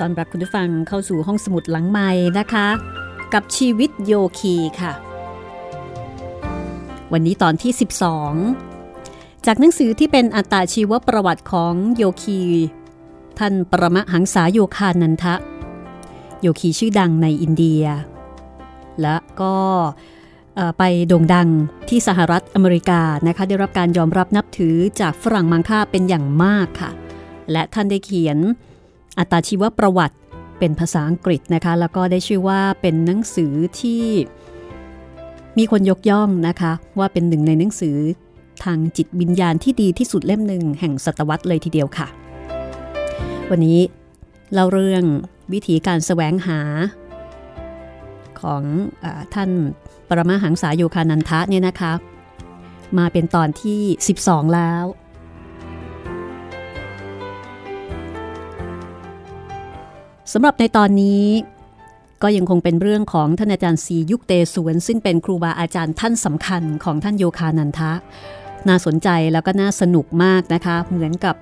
ตอนรับคุณผู้ฟังเข้าสู่ห้องสมุดหลังใหม่นะคะ กับชีวิตโยคีค่ะ วันนี้ตอนที่ 12 จากหนังสือที่เป็นอัตตาชีวประวัติของโยคี ท่านปรมหังษาโยคานันทะ โยคีชื่อดังในอินเดีย และก็ไปโด่งดังที่สหรัฐอเมริกานะคะ ได้รับการยอมรับนับถือจากฝรั่งมังค่าเป็นอย่างมากค่ะ และท่านได้เขียน อัตาชีวประวัติเป็นภาษาอังกฤษนะคะ แล้วก็ได้ชื่อว่าเป็นหนังสือที่มีคนยกย่องนะคะ ว่าเป็นหนึ่งในหนังสือทางจิตวิญญาณที่ดีที่สุดเล่มหนึ่งแห่งศตวรรษเลยทีเดียวค่ะ วันนี้เล่าเรื่องวิธีการแสวงหา ของอท่านปรมาหังษาโยคานันทะเนี่ยนะคะ มาเป็นตอนที่ 12 แล้ว สำหรับในตอนนี้ก็ยังคงเป็นเรื่องของท่านอาจารย์สียุคเตสวน ซึ่งเป็นครูบาอาจารย์ท่านสำคัญของท่านโยคานันทะ น่าสนใจแล้วก็น่าสนุกมากนะคะ เหมือนกับ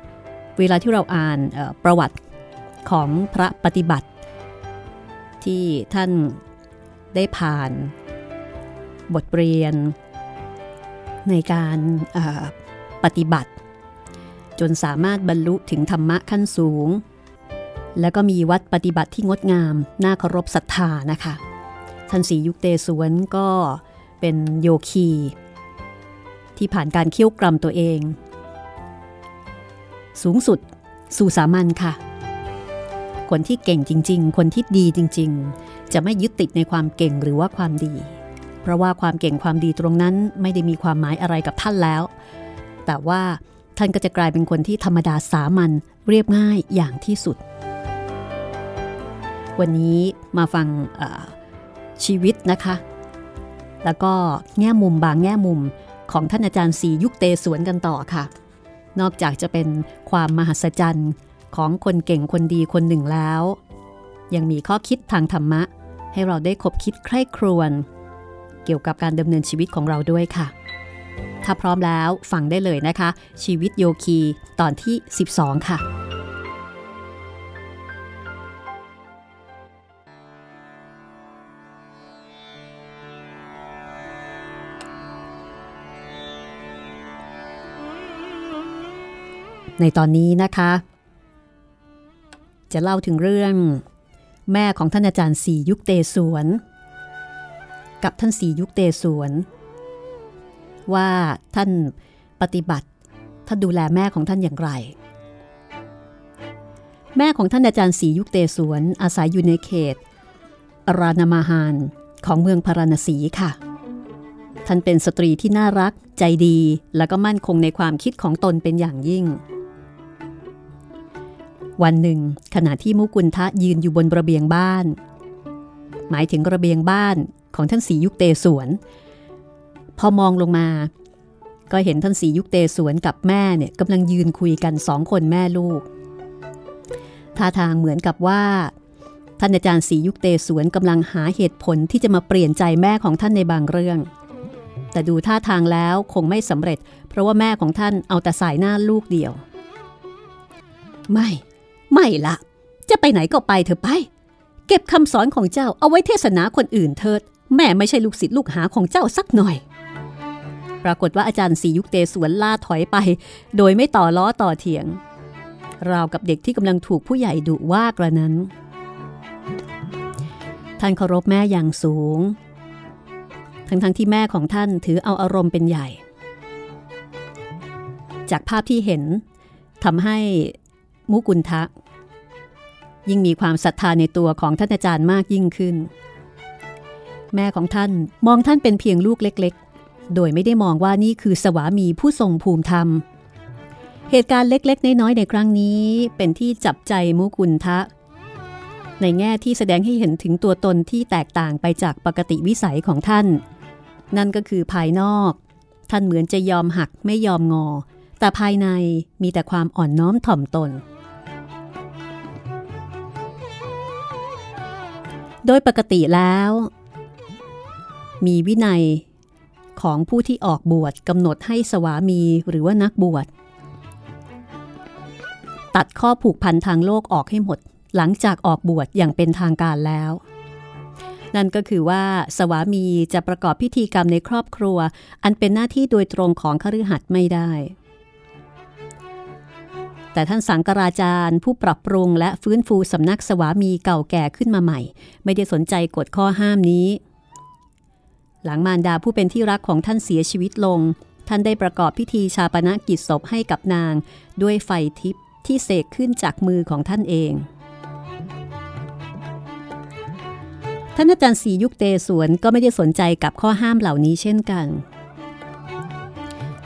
เวลาที่เราอ่านประวัติของพระปฏิบัติ ที่ท่านได้ผ่าน บทเรียน ในการปฏิบัติ จนสามารถบรรลุถึงธรรมะขั้นสูง แล้วก็มีวัดปฏิบัติที่งดงาม น่าเคารพศรัทธานะคะ ท่านสียุคเตสวนก็เป็นโยคี ที่ผ่านการเคี่ยวกรำตัวเอง สูงสุดสู่สามัญค่ะ คนที่เก่งจริง ๆ คนที่ดีจริง ๆ จะไม่ยึดติดในความเก่งหรือว่าความดี เพราะว่าความเก่งความดีตรงนั้นไม่ได้มีความหมายอะไรกับท่านแล้ว แต่ว่าท่านก็จะกลายเป็นคนที่ธรรมดาสามัญเรียบง่ายอย่างที่สุด วันนี้มาฟังชีวิตนะคะ แล้วก็แง่มุมบางแง่มุมของท่านอาจารย์สียุคเตสวนกันต่อค่ะ นอกจากจะเป็นความมหัศจรรย์ของคนเก่งคนดีคนหนึ่งแล้ว ยังมีข้อคิดทางธรรมะ ให้เราได้คบคิดใคร่ครวญเกี่ยวกับการดำเนินชีวิตของเราด้วยค่ะ ถ้าพร้อมแล้วฟังได้เลยนะคะ ชีวิตโยคีตอนที่ 12 ค่ะ ในตอนนี้นะคะ จะเล่าถึงเรื่อง แม่ของท่านอาจารย์สียุคเตสวน กับท่านสียุคเตสวน ว่าท่านปฏิบัติท่านดูแลแม่ของท่านอย่างไร แม่ของท่านอาจารย์สียุคเตสวน อาศัยอยู่ในเขตอรานามาฮานของเมืองพาราณสีค่ะ ท่านเป็นสตรีที่น่ารัก ใจดี และก็มั่นคงในความคิดของตนเป็นอย่างยิ่ง วันหนึ่ง ขณะที่มุกุลทะยืนอยู่บนระเบียงบ้าน หมายถึงระเบียงบ้านของท่านสียุคเตสวน พอมองลงมา ก็เห็นท่านสียุคเตสวนกับแม่เนี่ยกำลังยืนคุยกันสองคนแม่ลูกท่าทางเหมือนกับว่า ท่านอาจารย์สียุคเตสวนกำลังหาเหตุผลที่จะมาเปลี่ยนใจแม่ของท่านในบางเรื่อง แต่ดูท่าทางแล้วคงไม่สำเร็จ เพราะว่าแม่ของท่านเอาแต่สายหน้าลูกเดียว ไม่ ไม่ละ จะไปไหนก็ไปเถอะไป เก็บคำสอนของเจ้าเอาไว้เทศนาคนอื่นเถิด แม่ไม่ใช่ลูกศิษย์ลูกหาของเจ้าสักหน่อย ปรากฏว่าอาจารย์สียุคเตสวนล่าถอยไป โดยไม่ต่อล้อต่อเถียง ราวกับเด็กที่กำลังถูกผู้ใหญ่ดุว่ากระนั้น ท่านเคารพแม่อย่างสูง ทั้งๆทที่แม่ของท่านถือเอาอารมณ์เป็นใหญ่ จากภาพที่เห็นทำให้มุกุลทะ ยิ่งมีความศรัทธาในตัวของท่านอาจารย์มากยิ่งขึ้น แม่ของท่านมองท่านเป็นเพียงลูกเล็กๆ โดยไม่ได้มองว่านี่คือสวามีผู้ทรงภูมิธรรม เหตุการณ์เล็กๆ น้อยๆ ในครั้งนี้เป็นที่จับใจมุกุลทะ ในแง่ที่แสดงให้เห็นถึงตัวตนที่แตกต่างไปจากปกติวิสัยของท่าน นั่นก็คือภายนอก ท่านเหมือนจะยอมหักไม่ยอมงอ แต่ภายในมีแต่ความอ่อนน้อมถ่อมตน โดยปกติแล้ว มีวินัยของผู้ที่ออกบวชกำหนดให้สวามีหรือว่านักบวช ตัดข้อผูกพันทางโลกออกให้หมด หลังจากออกบวชอย่างเป็นทางการแล้ว นั่นก็คือว่าสวามีจะประกอบพิธีกรรมในครอบครัว อันเป็นหน้าที่โดยตรงของคฤหัสถ์ไม่ได้ แต่ท่านสังกราจารย์ ผู้ปรับปรุงและฟื้นฟูสำนักสวามีเก่าแก่ขึ้นมาใหม่ ไม่ได้สนใจกฎข้อห้ามนี้ หลังมารดาผู้เป็นที่รักของท่านเสียชีวิตลง ท่านได้ประกอบพิธีชาปนกิจศพให้กับนาง ด้วยไฟทิพย์ที่เสกขึ้นจากมือของท่านเองท่านอาจารย์ศรียุคเตสวนก็ไม่ได้สนใจกับข้อห้ามเหล่านี้เช่นกัน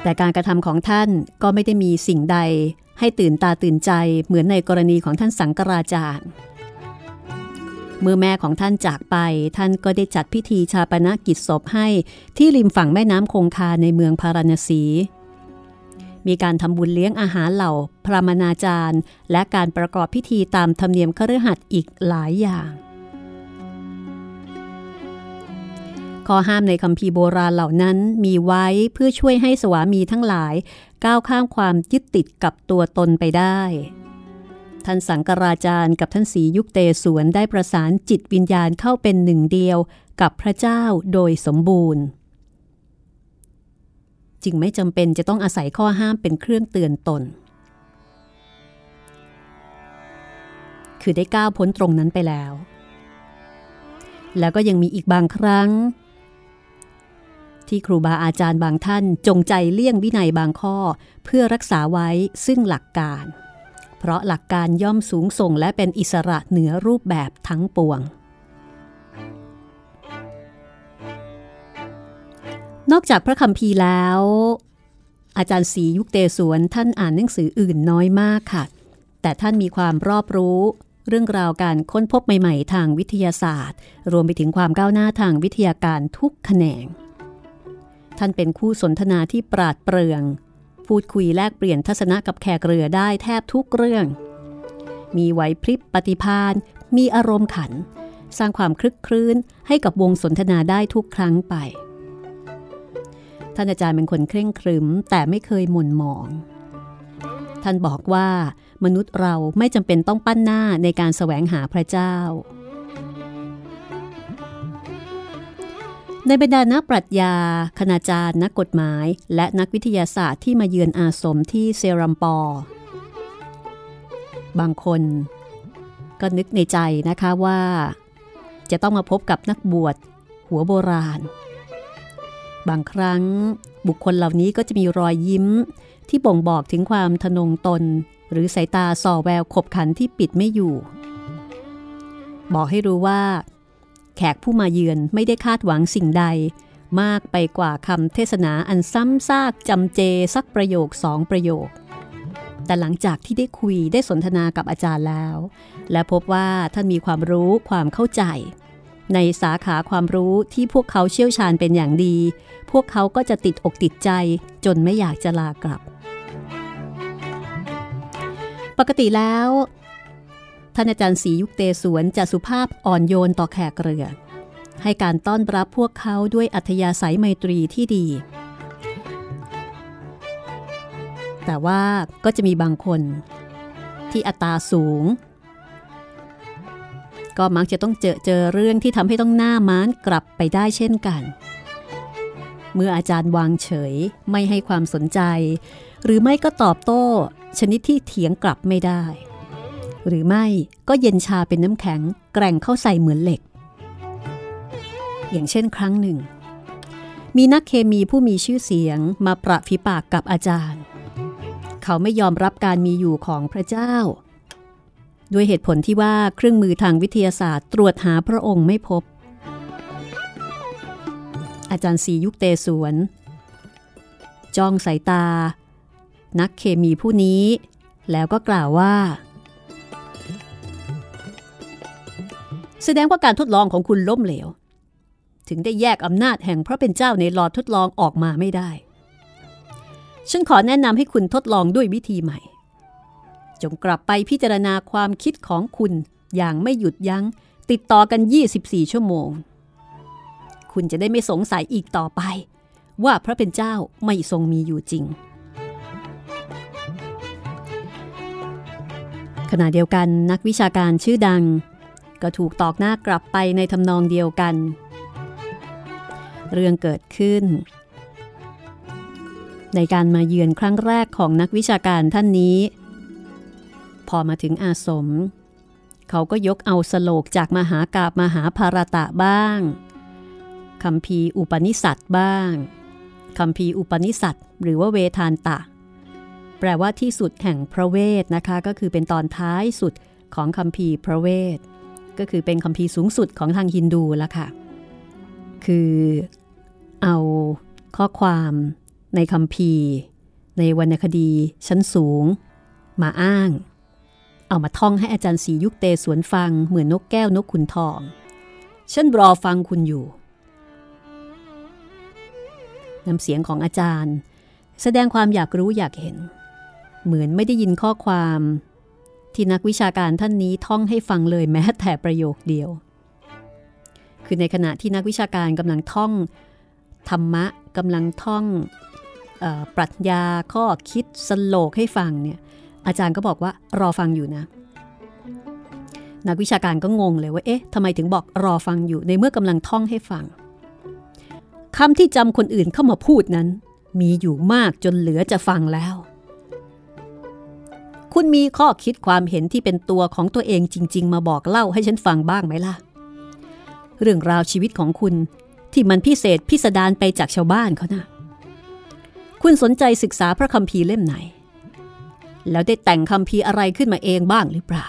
แต่การกระทำของท่านก็ไม่ได้มีสิ่งใด ให้ตื่นตาตื่นใจเหมือนในกรณีของท่านสังกราจารย์ เมื่อแม่ของท่านจากไป ท่านก็ได้จัดพิธีชาปนกิจศพให้ที่ริมฝั่งแม่น้ำคงคาในเมืองพาราณสี มีการทำบุญเลี้ยงอาหารเหล่า พระมนาจารย์ และการประกอบพิธีตามธรรมเนียมคฤหัสถ์อีกหลายอย่างข้อห้ามในคัมภีโบราณเหล่านั้นมีไว้เพื่อช่วยให้สวามีทั้งหลาย ก้าวข้ามความยึดติดกับตัวตนไปได้ ท่านสังกราจารย์กับท่านสียุคเตสวนได้ประสานจิตวิญญาณเข้าเป็นหนึ่งเดียวกับพระเจ้าโดยสมบูรณ์ จึงไม่จำเป็นจะต้องอาศัยข้อห้ามเป็นเครื่องเตือนตน คือได้ก้าวพ้นตรงนั้นไปแล้ว แล้วก็ยังมีอีกบางครั้ง ที่ครูบาอาจารย์บางท่านจงใจเลี่ยงวินัยบางข้อ เพื่อรักษาไว้ซึ่งหลักการ เพราะหลักการย่อมสูงส่งและเป็นอิสระเหนือรูปแบบทั้งปวง นอกจากพระคัมภีแล้ว อาจารย์ศรียุคเตสวนท่านอ่านหนังสืออื่นน้อยมากค่ะ แต่ท่านมีความรอบรู้เรื่องราวการค้นพบใหม่ ๆ ทางวิทยาศาสตร์ รวมไปถึงความก้าวหน้าทางวิทยาการทุกแขนง ท่านเป็นคู่สนทนาที่ปราดเปรื่อง พูดคุยแลกเปลี่ยนทัศนะกับแขกเรือได้แทบทุกเรื่อง มีไหวพริบปฏิพานมีอารมณ์ขัน สร้างความคลึกครื้นให้กับวงสนทนาได้ทุกครั้งไป ท่านอาจารย์เป็นคนเคร่งครึมแต่ไม่เคยหม่นหมอง ท่านบอกว่ามนุษย์เราไม่จำเป็นต้องปั้นหน้าในการแสวงหาพระเจ้า ในบรรดานักปรัชญา คณาจารย์ นักกฎหมาย และนักวิทยาศาสตร์ที่มาเยือนอาสมที่เซรัมปอร์บางคน ก็นึกในใจนะคะว่า จะต้องมาพบกับนักบวช หัวโบราณ บางครั้งบุคคลเหล่านี้ก็จะมีรอยยิ้มที่บ่งบอกถึงความทนงตน หรือสายตาส่อแววขบขันที่ปิดไม่อยู่ บอกให้รู้ว่า แขกผู้มาเยือนไม่ได้คาดหวังสิ่งใด มากไปกว่าคำเทศนาอันซ้ำซากจำเจสักประโยคสองประโยค แต่หลังจากที่ได้คุยได้สนทนากับอาจารย์แล้ว และพบว่าท่านมีความรู้ความเข้าใจ ในสาขาความรู้ที่พวกเขาเชี่ยวชาญเป็นอย่างดี พวกเขาก็จะติดอกติดใจจนไม่อยากจะลากลับ ปกติแล้ว ท่านอาจารย์ศรียุคเตสวนจะสุภาพอ่อนโยนต่อแขกเรือ ให้การต้อนรับพวกเขาด้วยอัธยาศัยไมตรีที่ดี แต่ว่าก็จะมีบางคน ที่อัตราสูง ก็มักจะต้องเจอเจอเรื่องที่ทำให้ต้องหน้าม้านกลับไปได้เช่นกัน เมื่ออาจารย์วางเฉยไม่ให้ความสนใจ หรือไม่ก็ตอบโต้ชนิดที่เถียงกลับไม่ได้ หรือไม่ก็เย็นชาเป็นน้ำแข็งแกร่งเข้าใส่เหมือนเหล็ก อย่างเช่นครั้งหนึ่ง มีนักเคมีผู้มีชื่อเสียงมาประฟิปากกับอาจารย์ เขาไม่ยอมรับการมีอยู่ของพระเจ้า ด้วยเหตุผลที่ว่าเครื่องมือทางวิทยาศาสตร์ตรวจหาพระองค์ไม่พบ อาจารย์สียุคเตสวน จ้องสายตา นักเคมีผู้นี้ แล้วก็กล่าวว่า แสดงว่าการทดลองของคุณล้มเหลว ถึงได้แยกอำนาจแห่งพระเป็นเจ้าในหลอดทดลองออกมาไม่ได้ ฉันขอแนะนำให้คุณทดลองด้วยวิธีใหม่ จงกลับไปพิจารณาความคิดของคุณอย่างไม่หยุดยัง้งติดต่อกัน 24 ชั่วโมง คุณจะได้ไม่สงสัยอีกต่อไป ว่าพระเป็นเจ้าไม่ทรงมีอยู่จริง ขณะเดียวกันนักวิชาการชื่อดัง ก็ถูกตอกหน้ากลับไปในทำนองเดียวกัน เรื่องเกิดขึ้น ในการมาเยือนครั้งแรกของนักวิชาการท่านนี้ พอมาถึงอาสม เขาก็ยกเอาสโลกจากมหากาบมหาภารตะบ้างคำพีอุปนิสัตบ้างคำพีอุปนิสัตหรือว่าเวทานตะ แปลว่าที่สุดแห่งพระเวทนะคะ ก็คือเป็นตอนท้ายสุดของคำพีพระเวท ก็คือเป็นคำพีร์สูงสุดของทางฮินดูละค่ะ คือเอาข้อความในคำพีร์ ในวรรณคดีชั้นสูง มาอ้าง เอามาท่องให้อาจารย์สียุคเตสวนฟังเหมือนนกแก้วนกขุนทอง ฉันรอฟังคุณอยู่น้ำเสียงของอาจารย์ แสดงความอยากรู้อยากเห็น เหมือนไม่ได้ยินข้อความ ที่นักวิชาการท่านนี้ท่องให้ฟังเลยแม้แต่ประโยคเดียว คือในขณะที่นักวิชาการกำลังท่อง ธรรมะกำลังท่องออปรัชญาข้อคิดสโลกให้ฟังเนี่ยอาจารย์ก็บอกว่ารอฟังอยู่นะ นักวิชาการก็งงเลยว่าเอ๊ะทำไมถึงบอกรอฟังอยู่ในเมื่อกำลังท่องให้ฟังคำที่จำคนอื่นเข้ามาพูดนั้น มีอยู่มากจนเหลือจะฟังแล้ว คุณมีข้อคิดความเห็นที่เป็นตัวของตัวเองจริง ๆ มาบอกเล่าให้ฉันฟังบ้างไหมล่ะ เรื่องราวชีวิตของคุณที่มันพิเศษพิสดารไปจากชาวบ้านเขานะคุณสนใจศึกษาพระคัมภีร์เล่มไหน แล้วได้แต่งคัมภีร์อะไรขึ้นมาเองบ้างหรือเปล่า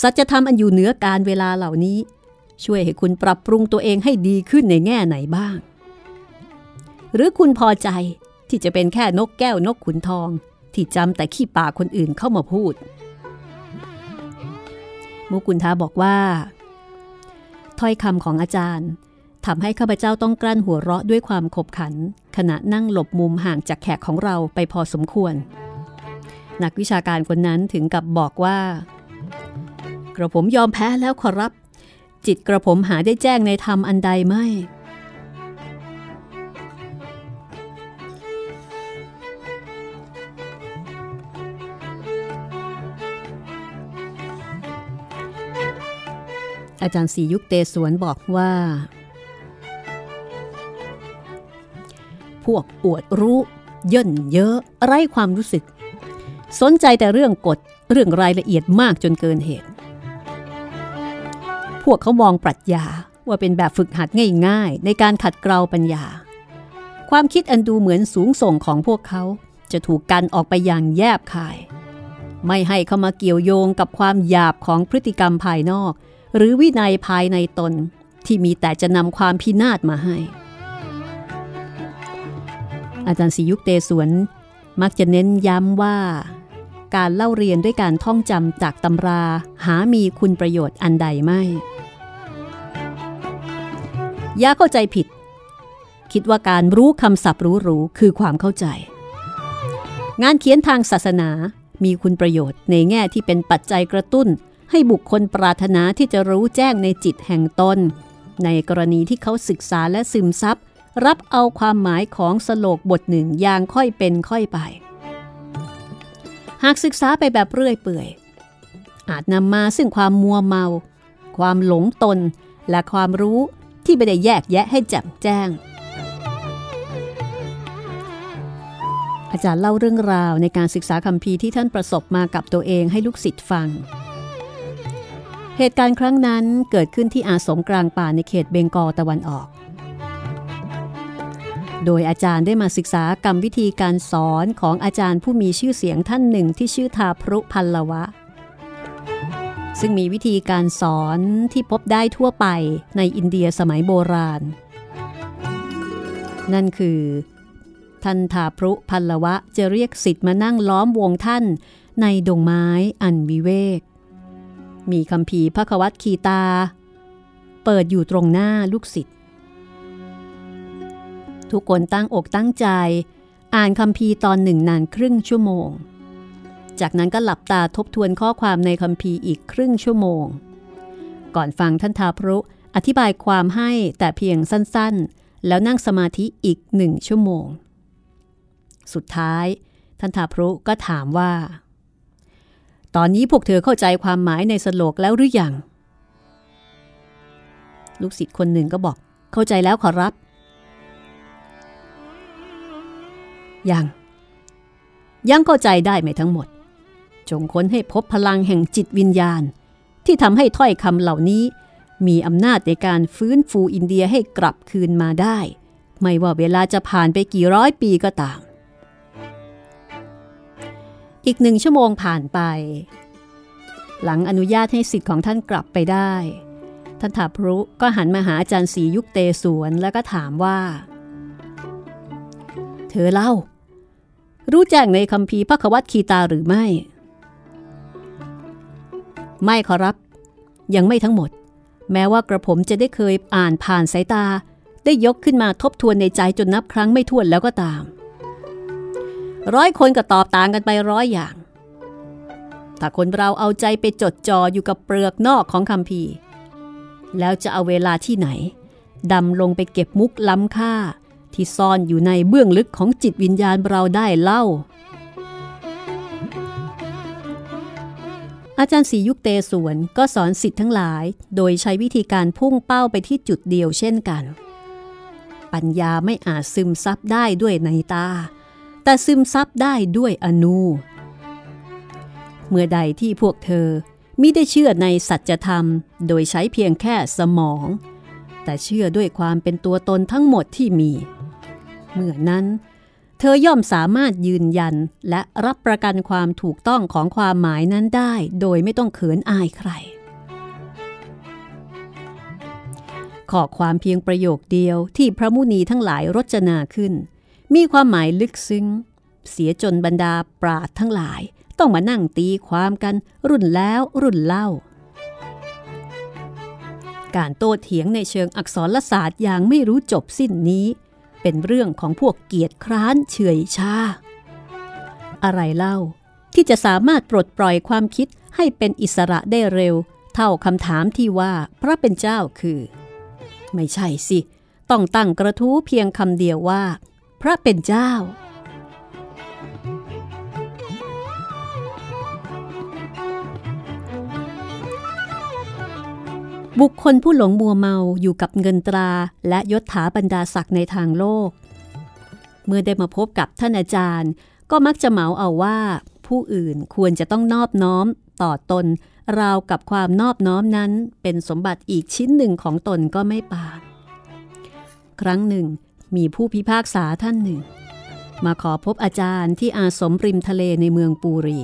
สัจธรรมอันอยู่เหนือการเวลาเหล่านี้ ช่วยให้คุณปรับปรุงตัวเองให้ดีขึ้นในแง่ไหนบ้าง หรือคุณพอใจที่จะเป็นแค่นกแก้วนกขุนทอง ที่จำแต่ขี้ปากคนอื่นเข้ามาพูด มุกุลทาบอกว่า ถ้อยคำของอาจารย์ทำให้ข้าพเจ้าต้องกลั้นหัวเราะด้วยความขบขัน ขณะนั่งหลบมุมห่างจากแขกของเราไปพอสมควร นักวิชาการคนนั้นถึงกับบอกว่า กระผมยอมแพ้แล้วขอรับ จิตกระผมหาได้แจ้งในธรรมอันใดไม่ อาจารย์สียุคเตสวนบอกว่า พวกอวดรู้ย่นเยอะไร้ความรู้สึก สนใจแต่เรื่องกฎเรื่องรายละเอียดมากจนเกินเหตุ พวกเขามองปรัชญาว่าเป็นแบบฝึกหัดง่ายๆ ในการขัดเกลาปัญญา ความคิดอันดูเหมือนสูงส่งของพวกเขาจะถูกกันออกไปอย่างแยบคาย ไม่ให้เข้ามาเกี่ยวโยงกับความหยาบของพฤติกรรมภายนอก หรือวินัยภายในตนที่มีแต่จะนำความพินาศมาให้ อาจารย์สียุคเตสวนมักจะเน้นย้ำว่า การเล่าเรียนด้วยการท่องจำจากตำราหามีคุณประโยชน์อันใดไม่ ย่าเข้าใจผิด คิดว่าการรู้คำศัพท์รู้ๆคือความเข้าใจ งานเขียนทางศาสนามีคุณประโยชน์ในแง่ที่เป็นปัจจัยกระตุ้น ให้บุคคลปรารถนาที่จะรู้แจ้งในจิตแห่งตน ในกรณีที่เขาศึกษาและซึมซับรับเอาความหมายของสโลกบทหนึ่งอย่างค่อยเป็นค่อยไป หากศึกษาไปแบบเรื่อยเปื่อย อาจนำมาซึ่งความมัวเมา ความหลงตน และความรู้ที่ไม่ได้แยกแยะให้แจ่มแจ้ง อาจารย์เล่าเรื่องราวในการศึกษาคัมภีที่ท่านประสบมากับตัวเองให้ลูกศิษย์ฟัง เหตุการณ์ครั้งนั้นเกิดขึ้นที่อาสมกลางป่าในเขตเบงกอตะวันออก โดยอาจารย์ได้มาศึกษากรรมวิธีการสอนของอาจารย์ผู้มีชื่อเสียงท่านหนึ่งที่ชื่อทาพรุพันลวะ ซึ่งมีวิธีการสอนที่พบได้ทั่วไปในอินเดียสมัยโบราณ นั่นคือ ท่านทาพรุพันลวะจะเรียกสิทธิ์มานั่งล้อมวงท่านในดงไม้อันวิเวก มีคำพีพระควัตคีตา เปิดอยู่ตรงหน้าลูกศิษย์ทุกคนตั้งอกตั้งใจ อ่านคำพีตอนหนึ่งนานครึ่งชั่วโมง จากนั้นก็หลับตาทบทวนข้อความในคำพีอีกครึ่งชั่วโมง ก่อนฟังท่านทาพรุอธิบายความให้แต่เพียงสั้นๆ แล้วนั่งสมาธิอีกหนึ่งชั่วโมง สุดท้าย ท่านทาพรุก็ถามว่า ตอนนี้พวกเธอเข้าใจความหมายในสโลกแล้วหรือยัง ลูกศิษย์คนหนึ่งก็บอก เข้าใจแล้วขอรับ ยัง ยังเข้าใจได้ไม่ทั้งหมด จงค้นให้พบพลังแห่งจิตวิญญาณ ที่ทำให้ถ้อยคำเหล่านี้มีอำนาจในการฟื้นฟูอินเดียให้กลับคืนมาได้ ไม่ว่าเวลาจะผ่านไปกี่ร้อยปีก็ตาม อีกหนึ่งชั่วโมงผ่านไป หลังอนุญาตให้สิทธิ์ของท่านกลับไปได้ ท่านถาพรุก็หันมาหาอาจารย์ศรียุคเตสวนแล้วก็ถามว่า เธอเล่า รู้แจ้งในคำพีพระควัตคีตาหรือไม่ ไม่ขอรับ ยังไม่ทั้งหมด แม้ว่ากระผมจะได้เคยอ่านผ่านสายตา ได้ยกขึ้นมาทบทวนในใจจนนับครั้งไม่ถ้วนแล้วก็ตาม ร้อยคนก็ตอบต่างกันไปร้อยอย่าง ถ้าคนเราเอาใจไปจดจ่ออยู่กับเปลือกนอกของคำพีแล้วจะเอาเวลาที่ไหน ดำลงไปเก็บมุกล้ำค่าที่ซ่อนอยู่ในเบื้องลึกของจิตวิญญาณเราได้เล่า อาจารย์ศรียุคเตสวนก็สอนสิทธิ์ทั้งหลาย โดยใช้วิธีการพุ่งเป้าไปที่จุดเดียวเช่นกัน ปัญญาไม่อาจซึมซับได้ด้วยในตา แต่ซึมซับได้ด้วยอนู เมื่อใดที่พวกเธอมิได้เชื่อในสัจธรรม โดยใช้เพียงแค่สมอง แต่เชื่อด้วยความเป็นตัวตนทั้งหมดที่มี เมื่อนั้น เธอย่อมสามารถยืนยันและรับประกันความถูกต้องของความหมายนั้นได้ โดยไม่ต้องเขินอายใคร ขอความเพียงประโยคเดียวที่พระมุนีทั้งหลายรจนาขึ้น มีความหมายลึกซึ้ง เสียจนบรรดาปราดทั้งหลาย ต้องมานั่งตีความกันรุ่นแล้วรุ่นเล่า การโต้เถียงในเชิงอักษรศาสตร์อย่างไม่รู้จบสิ้นนี้ เป็นเรื่องของพวกเกียรติคร้านเฉยชา อะไรเล่าที่จะสามารถปลดปล่อยความคิดให้เป็นอิสระได้เร็ว เท่าคำถามที่ว่าพระเป็นเจ้าคือ ไม่ใช่สิ ต้องตั้งกระทู้เพียงคำเดียวว่า พระเป็นเจ้า บุคคลผู้หลงมัวเมาอยู่กับเงินตราและยศถาบรรดาศักดิ์ในทางโลก เมื่อได้มาพบกับท่านอาจารย์ ก็มักจะเหมาเอาว่า ผู้อื่นควรจะต้องนอบน้อมต่อตนราวกับความนอบน้อมนั้นเป็นสมบัติอีกชิ้นหนึ่งของตนก็ไม่ปานครั้งหนึ่ง มีผู้พิพากษาท่านหนึ่ง มาขอพบอาจารย์ที่อาสมริมทะเลในเมืองปูรี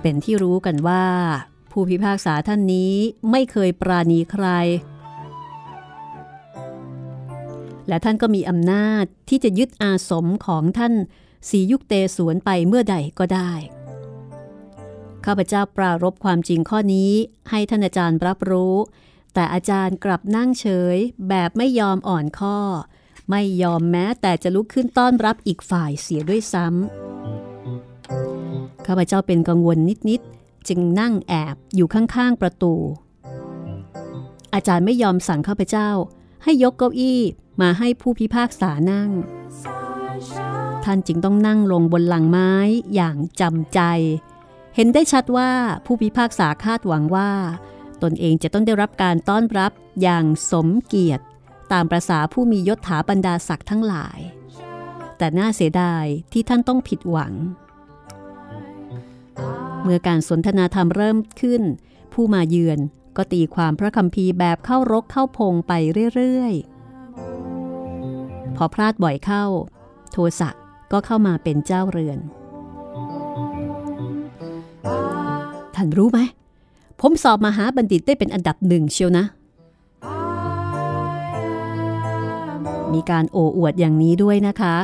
เป็นที่รู้กันว่า ผู้พิพากษาท่านนี้ไม่เคยปราณีใคร และท่านก็มีอำนาจที่จะยึดอาสมของท่านสียุคเตสวนไปเมื่อใดก็ได้ข้าพเจ้าปรารบความจริงข้อนี้ให้ท่านอาจารย์รับรู้ แต่อาจารย์กลับนั่งเฉย แบบไม่ยอมอ่อนข้อ ไม่ยอมแม้แต่จะลุกขึ้นต้อนรับอีกฝ่ายเสียด้วยซ้ำข้าพเจ้าเป็นกังวลนิดๆจึงนั่งแอบอยู่ข้างๆประตู อาจารย์ไม่ยอมสั่งข้าพเจ้า ให้ยกเก้าอี้มาให้ผู้พิพากษานั่ง ท่านจึงต้องนั่งลงบนหลังไม้อย่างจำใจ เห็นได้ชัดว่าผู้พิพากษาคาดหวังว่า ตนเองจะต้องได้รับการต้อนรับอย่างสมเกียรติ ตามประษาผู้มียศถาบรรดาศักดิ์ทั้งหลาย แต่น่าเสียดายที่ท่านต้องผิดหวัง เมื่อการสนทนาธรรมเริ่มขึ้น ผู้มาเยือนก็ตีความพระคัมภีร์แบบเข้ารกเข้าพงไปเรื่อยๆ พอพลาดบ่อยเข้า โทสะก็เข้ามาเป็นเจ้าเรือน ท่านรู้ไหม ผมสอบมหาบัณฑิตได้เป็นอันดับหนึ่งเชียวนะ มีการโอ้อวดอย่างนี้ด้วยนะคะ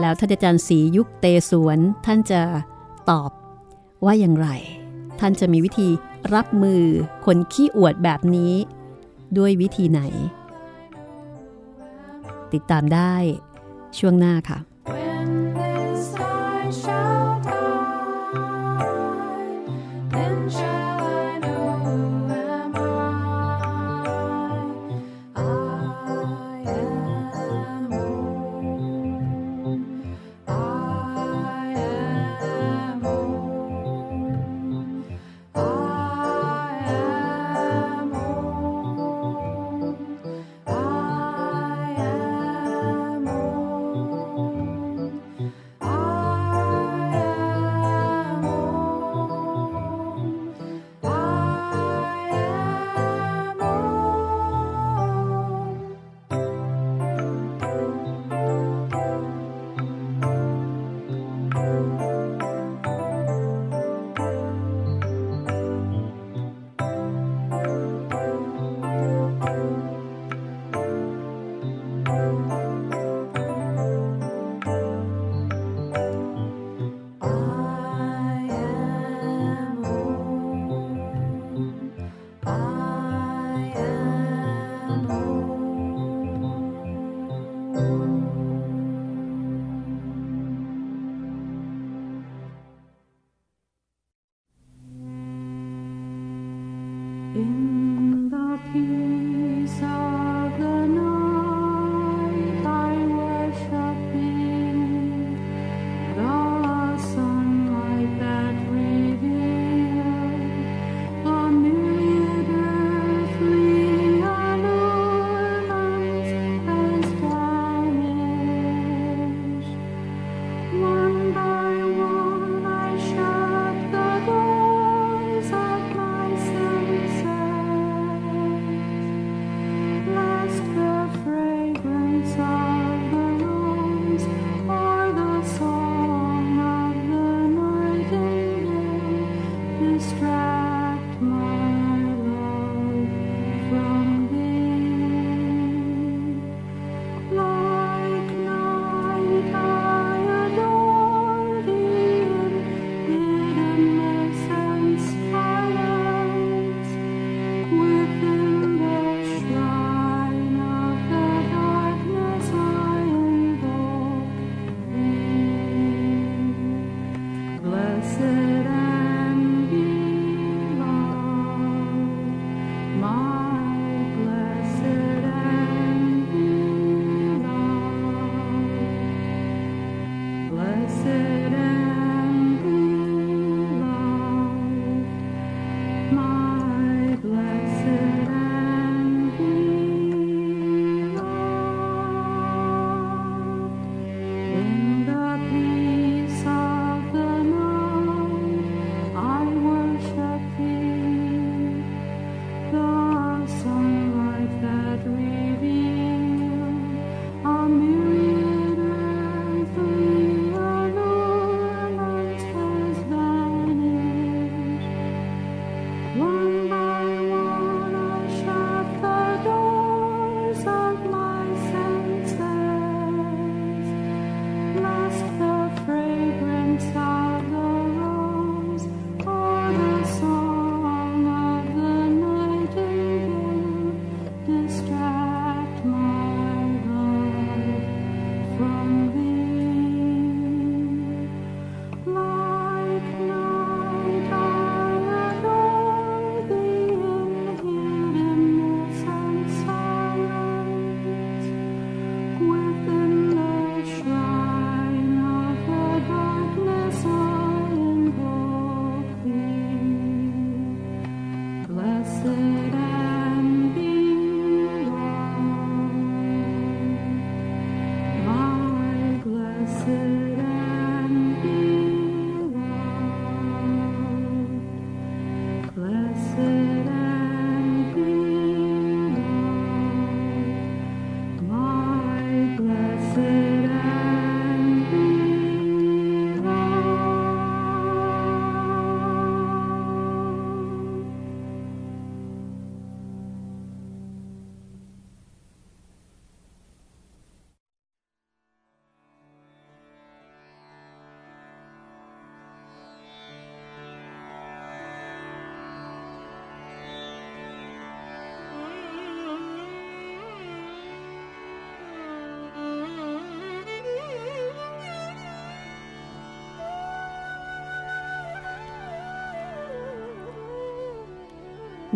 แล้วท่านอาจารย์ศรียุคเตสวนท่านจะตอบว่าอย่างไร ท่านจะมีวิธีรับมือคนขี้อวดแบบนี้ ด้วยวิธีไหน ติดตามได้ช่วงหน้าค่ะ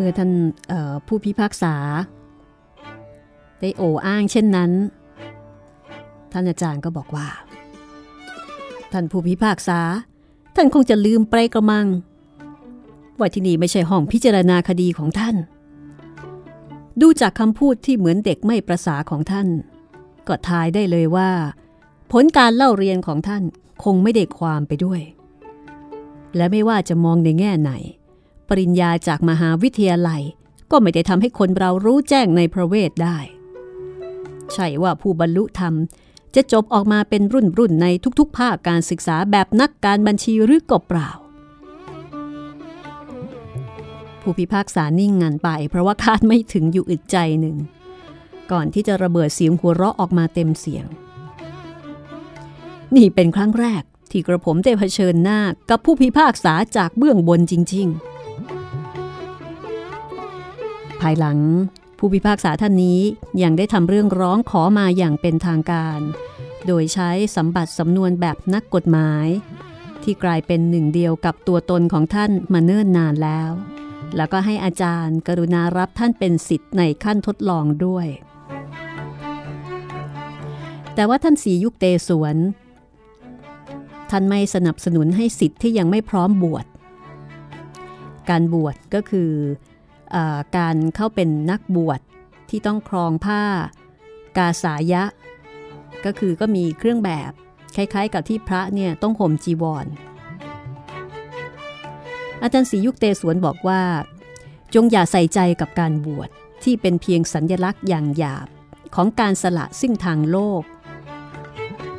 มื่อท่านผู้พิพากษา ได้โอ้อ้างเช่นนั้น ท่านอาจารย์ก็บอกว่า ท่านผู้พิพากษา ท่านคงจะลืมไปกระมัง ว่าที่นี่ไม่ใช่ห้องพิจารณาคดีของท่าน ดูจากคำพูดที่เหมือนเด็กไม่ประสาของท่าน ก็ทายได้เลยว่า ผลการเล่าเรียนของท่านคงไม่ได้ความไปด้วย และไม่ว่าจะมองในแง่ไหน ปริญญาจากมหาวิทยาลัย ก็ไม่ได้ทำให้คนเรารู้แจ้งในพระเวทได้ ใช่ว่าผู้บรรลุธรรมจะจบออกมาเป็นรุ่นรุ่นในทุกๆ ภาคการศึกษาแบบนักการบัญชีหรือก็เปล่า ผู้พิพากษานิ่งงันไป เพราะว่าคาดไม่ถึงอยู่อึดใจหนึ่ง ก่อนที่จะระเบิดเสียงหัวเราะออกมาเต็มเสียง นี่เป็นครั้งแรกที่กระผมได้เผชิญหน้ากับผู้พิพากษาจากเบื้องบนจริง ๆ ภายหลังผู้พิพากษาท่านนี้ยังได้ทำเรื่องร้องขอมาอย่างเป็นทางการ โดยใช้สัมบัติสำนวนแบบนักกฎหมาย ที่กลายเป็นหนึ่งเดียวกับตัวตนของท่านมาเนิ่นนานแล้ว แล้วก็ให้อาจารย์กรุณารับท่านเป็นสิทธิ์ในขั้นทดลองด้วย แต่ว่าท่านสียุคเตสวน ท่านไม่สนับสนุนให้สิทธิ์ที่ยังไม่พร้อมบวช การบวชก็คือ การเข้าเป็นนักบวชที่ต้องครองผ้ากาสายะ ก็คือก็มีเครื่องแบบคล้ายๆ กับที่พระเนี่ยต้องห่มจีวร อาจารย์ศรียุคเตสวนบอกว่า จงอย่าใส่ใจกับการบวชที่เป็นเพียงสัญญลักษณ์อย่างหยาบของการสละซึ่งทางโลก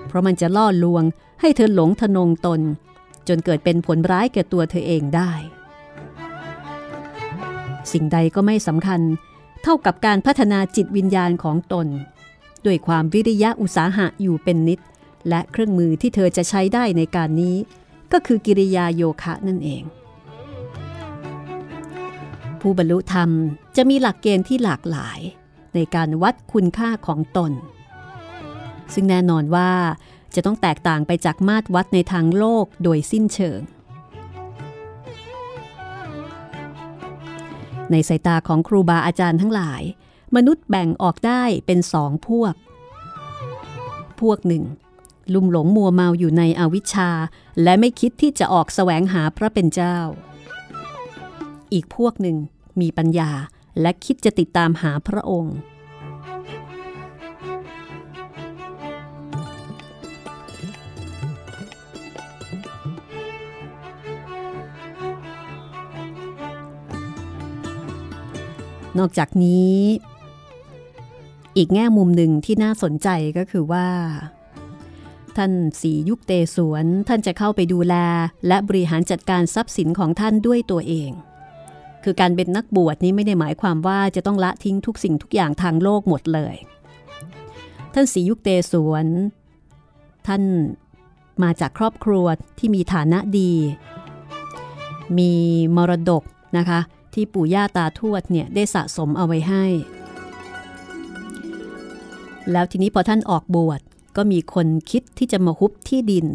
เพราะมันจะล่อลวงให้เธอหลงทนงตน จนเกิดเป็นผลร้ายแก่ตัวเธอเองได้ สิ่งใดก็ไม่สำคัญ เท่ากับการพัฒนาจิตวิญญาณของตน ด้วยความวิริยะอุตสาหะอยู่เป็นนิด และเครื่องมือที่เธอจะใช้ได้ในการนี้ ก็คือกิริยาโยคะนั่นเอง ผู้บรรลุธรรมจะมีหลักเกณฑ์ที่หลากหลาย ในการวัดคุณค่าของตน ซึ่งแน่นอนว่าจะต้องแตกต่างไปจากมาตรวัดในทางโลกโดยสิ้นเชิง ในสายตาของครูบาอาจารย์ทั้งหลาย มนุษย์แบ่งออกได้เป็นสองพวก พวกหนึ่ง ลุ่มหลงมัวเมาอยู่ในอวิชชา และไม่คิดที่จะออกแสวงหาพระเป็นเจ้า อีกพวกหนึ่งมีปัญญาและคิดจะติดตามหาพระองค์ นอกจากนี้ อีกแง่มุมหนึ่งที่น่าสนใจก็คือว่า ท่านสียุคเตสวนท่านจะเข้าไปดูแล และบริหารจัดการทรัพย์สินของท่านด้วยตัวเอง คือการเป็นนักบวชนี้ไม่ได้หมายความว่าจะต้องละทิ้งทุกสิ่งทุกอย่างทางโลกหมดเลย ท่านสียุคเตสวนท่านมาจากครอบครัวที่มีฐานะดี มีมรดกนะคะ ที่ปู่ย่าตาทวดเนี่ยได้สะสมเอาไว้ให้ แล้วทีนี้พอท่านออกบวชก็มีคนคิดที่จะมาฮุบที่ดิน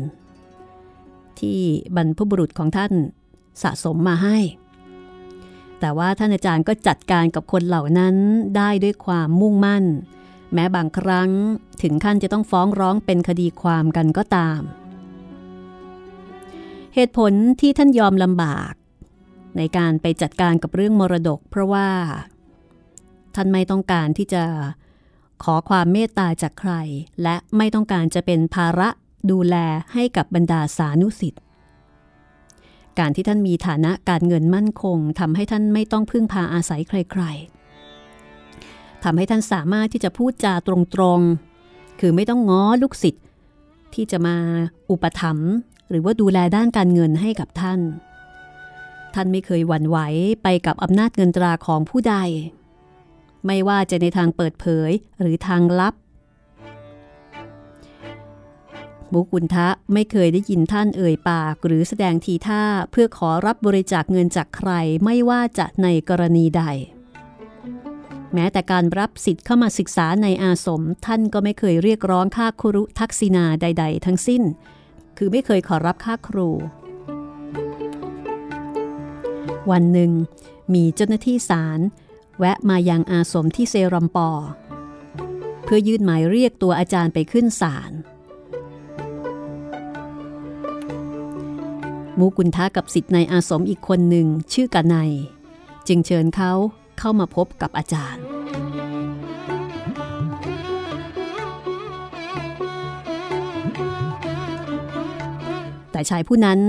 ที่บรรพบุรุษของท่านสะสมมาให้ แต่ว่าท่านอาจารย์ก็จัดการกับคนเหล่านั้นได้ด้วยความมุ่งมั่น แม้บางครั้งถึงขั้นจะต้องฟ้องร้องเป็นคดีความกันก็ตาม เหตุผลที่ท่านยอมลำบาก ในการไปจัดการกับเรื่องมรดก เพราะว่า ท่านไม่ต้องการที่จะขอความเมตตาจากใคร และไม่ต้องการจะเป็นภาระดูแลให้กับบรรดาสานุสิทธิ์การที่ท่านมีฐานะการเงินมั่นคงทำให้ท่านไม่ต้องพึ่งพาอาศัยใคร ๆทำให้ท่านสามารถที่จะพูดจาตรงๆ คือไม่ต้องง้อลูกศิษย์ที่จะมาอุปถัมภ์หรือว่าดูแลด้านการเงินให้กับท่าน ท่านไม่เคยหวั่นไหวไปกับอำนาจเงินตราของผู้ใด ไม่ว่าจะในทางเปิดเผยหรือทางลับมุกุลทะไม่เคยได้ยินท่านเอ่ยปากหรือแสดงทีท่าเพื่อขอรับบริจาคเงินจากใครไม่ว่าจะในกรณีใด แม้แต่การรับสิทธิ์เข้ามาศึกษาในอาสมท่านก็ไม่เคยเรียกร้องค่าครุทักษิณาใด ๆ ทั้งสิ้น คือไม่เคยขอรับค่าครู วันหนึ่ง มีเจ้าหน้าที่ศาลแวะมายังอาสมที่เซรัมปอ เพื่อยื่นหมายเรียกตัวอาจารย์ไปขึ้นศาลมูกุนทะกับสิทธิ์ในอาสมอีกคนหนึ่งชื่อกานายจึงเชิญเขาเข้ามาพบกับอาจารย์ แต่ชายผู้นั้น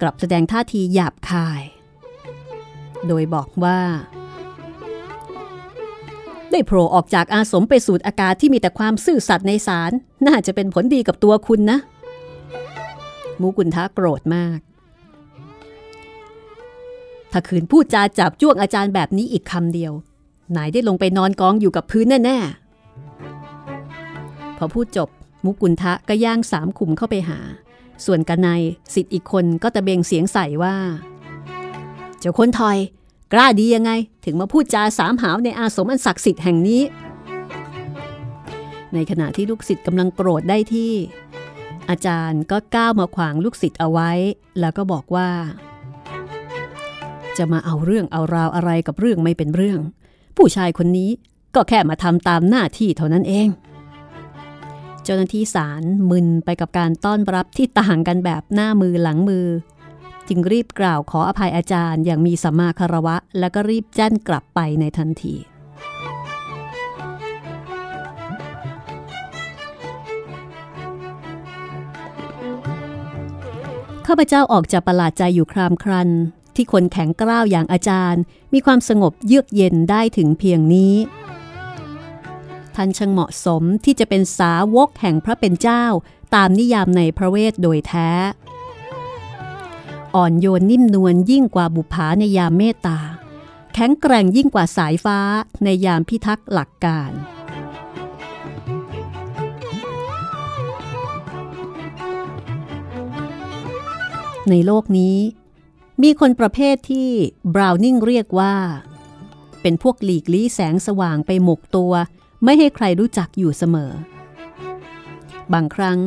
กลับแสดงท่าทีหยาบคาย โดยบอกว่า ได้โผล่ออกจากอาสมไปสูดอากาศที่มีแต่ความซื่อสัตย์ในสารน่าจะเป็นผลดีกับตัวคุณนะ มูกุนทะโกรธมาก ถ้าขืนพูดจาจับจ้วงอาจารย์แบบนี้อีกคำเดียว นายได้ลงไปนอนกองอยู่กับพื้นแน่ๆ พอพูดจบมุกุลทะก็ย่างสามขุมเข้าไปหา ส่วนกันนายสิทธิ์อีกคนก็ตะเบงเสียงใส่ว่า เจ้าคนทอย กล้าดียังไงถึงมาพูดจาสามหาวในอาสมอันศักดิ์สิทธิ์แห่งนี้ ในขณะที่ลูกศิษย์กำลังโกรธได้ที่ อาจารย์ก็ก้าวมาขวางลูกศิษย์เอาไว้ แล้วก็บอกว่า จะมาเอาเรื่องเอาราวอะไรกับเรื่องไม่เป็นเรื่อง ผู้ชายคนนี้ก็แค่มาทำตามหน้าที่เท่านั้นเอง เจ้าหน้าที่ศาลมึนไปกับการต้อนรับที่ต่างกันแบบหน้ามือหลังมือ จึงรีบกล่าวขออภัยอาจารย์อย่างมีสัมมาคารวะ แล้วก็รีบแจ้นกลับไปในทันที ข้าพเจ้าออกจากประหลาดใจอยู่ครามครัน ที่คนแข็งกร้าวอย่างอาจารย์ มีความสงบเยือกเย็นได้ถึงเพียงนี้ท่านช่างเหมาะสมที่จะเป็นสาวกแห่งพระเป็นเจ้า ตามนิยามในพระเวทโดยแท้ อ่อนโยนนิ่มนวลยิ่งกว่าบุภาในยามเมตตา แข็งแกร่งยิ่งกว่าสายฟ้าในยามพิทักษ์หลักการ ในโลกนี้ มีคนประเภทที่บราวนิงเรียกว่า เป็นพวกหลีกลี้แสงสว่างไปหมกตัว ไม่ให้ใครรู้จักอยู่เสมอ บางครั้ง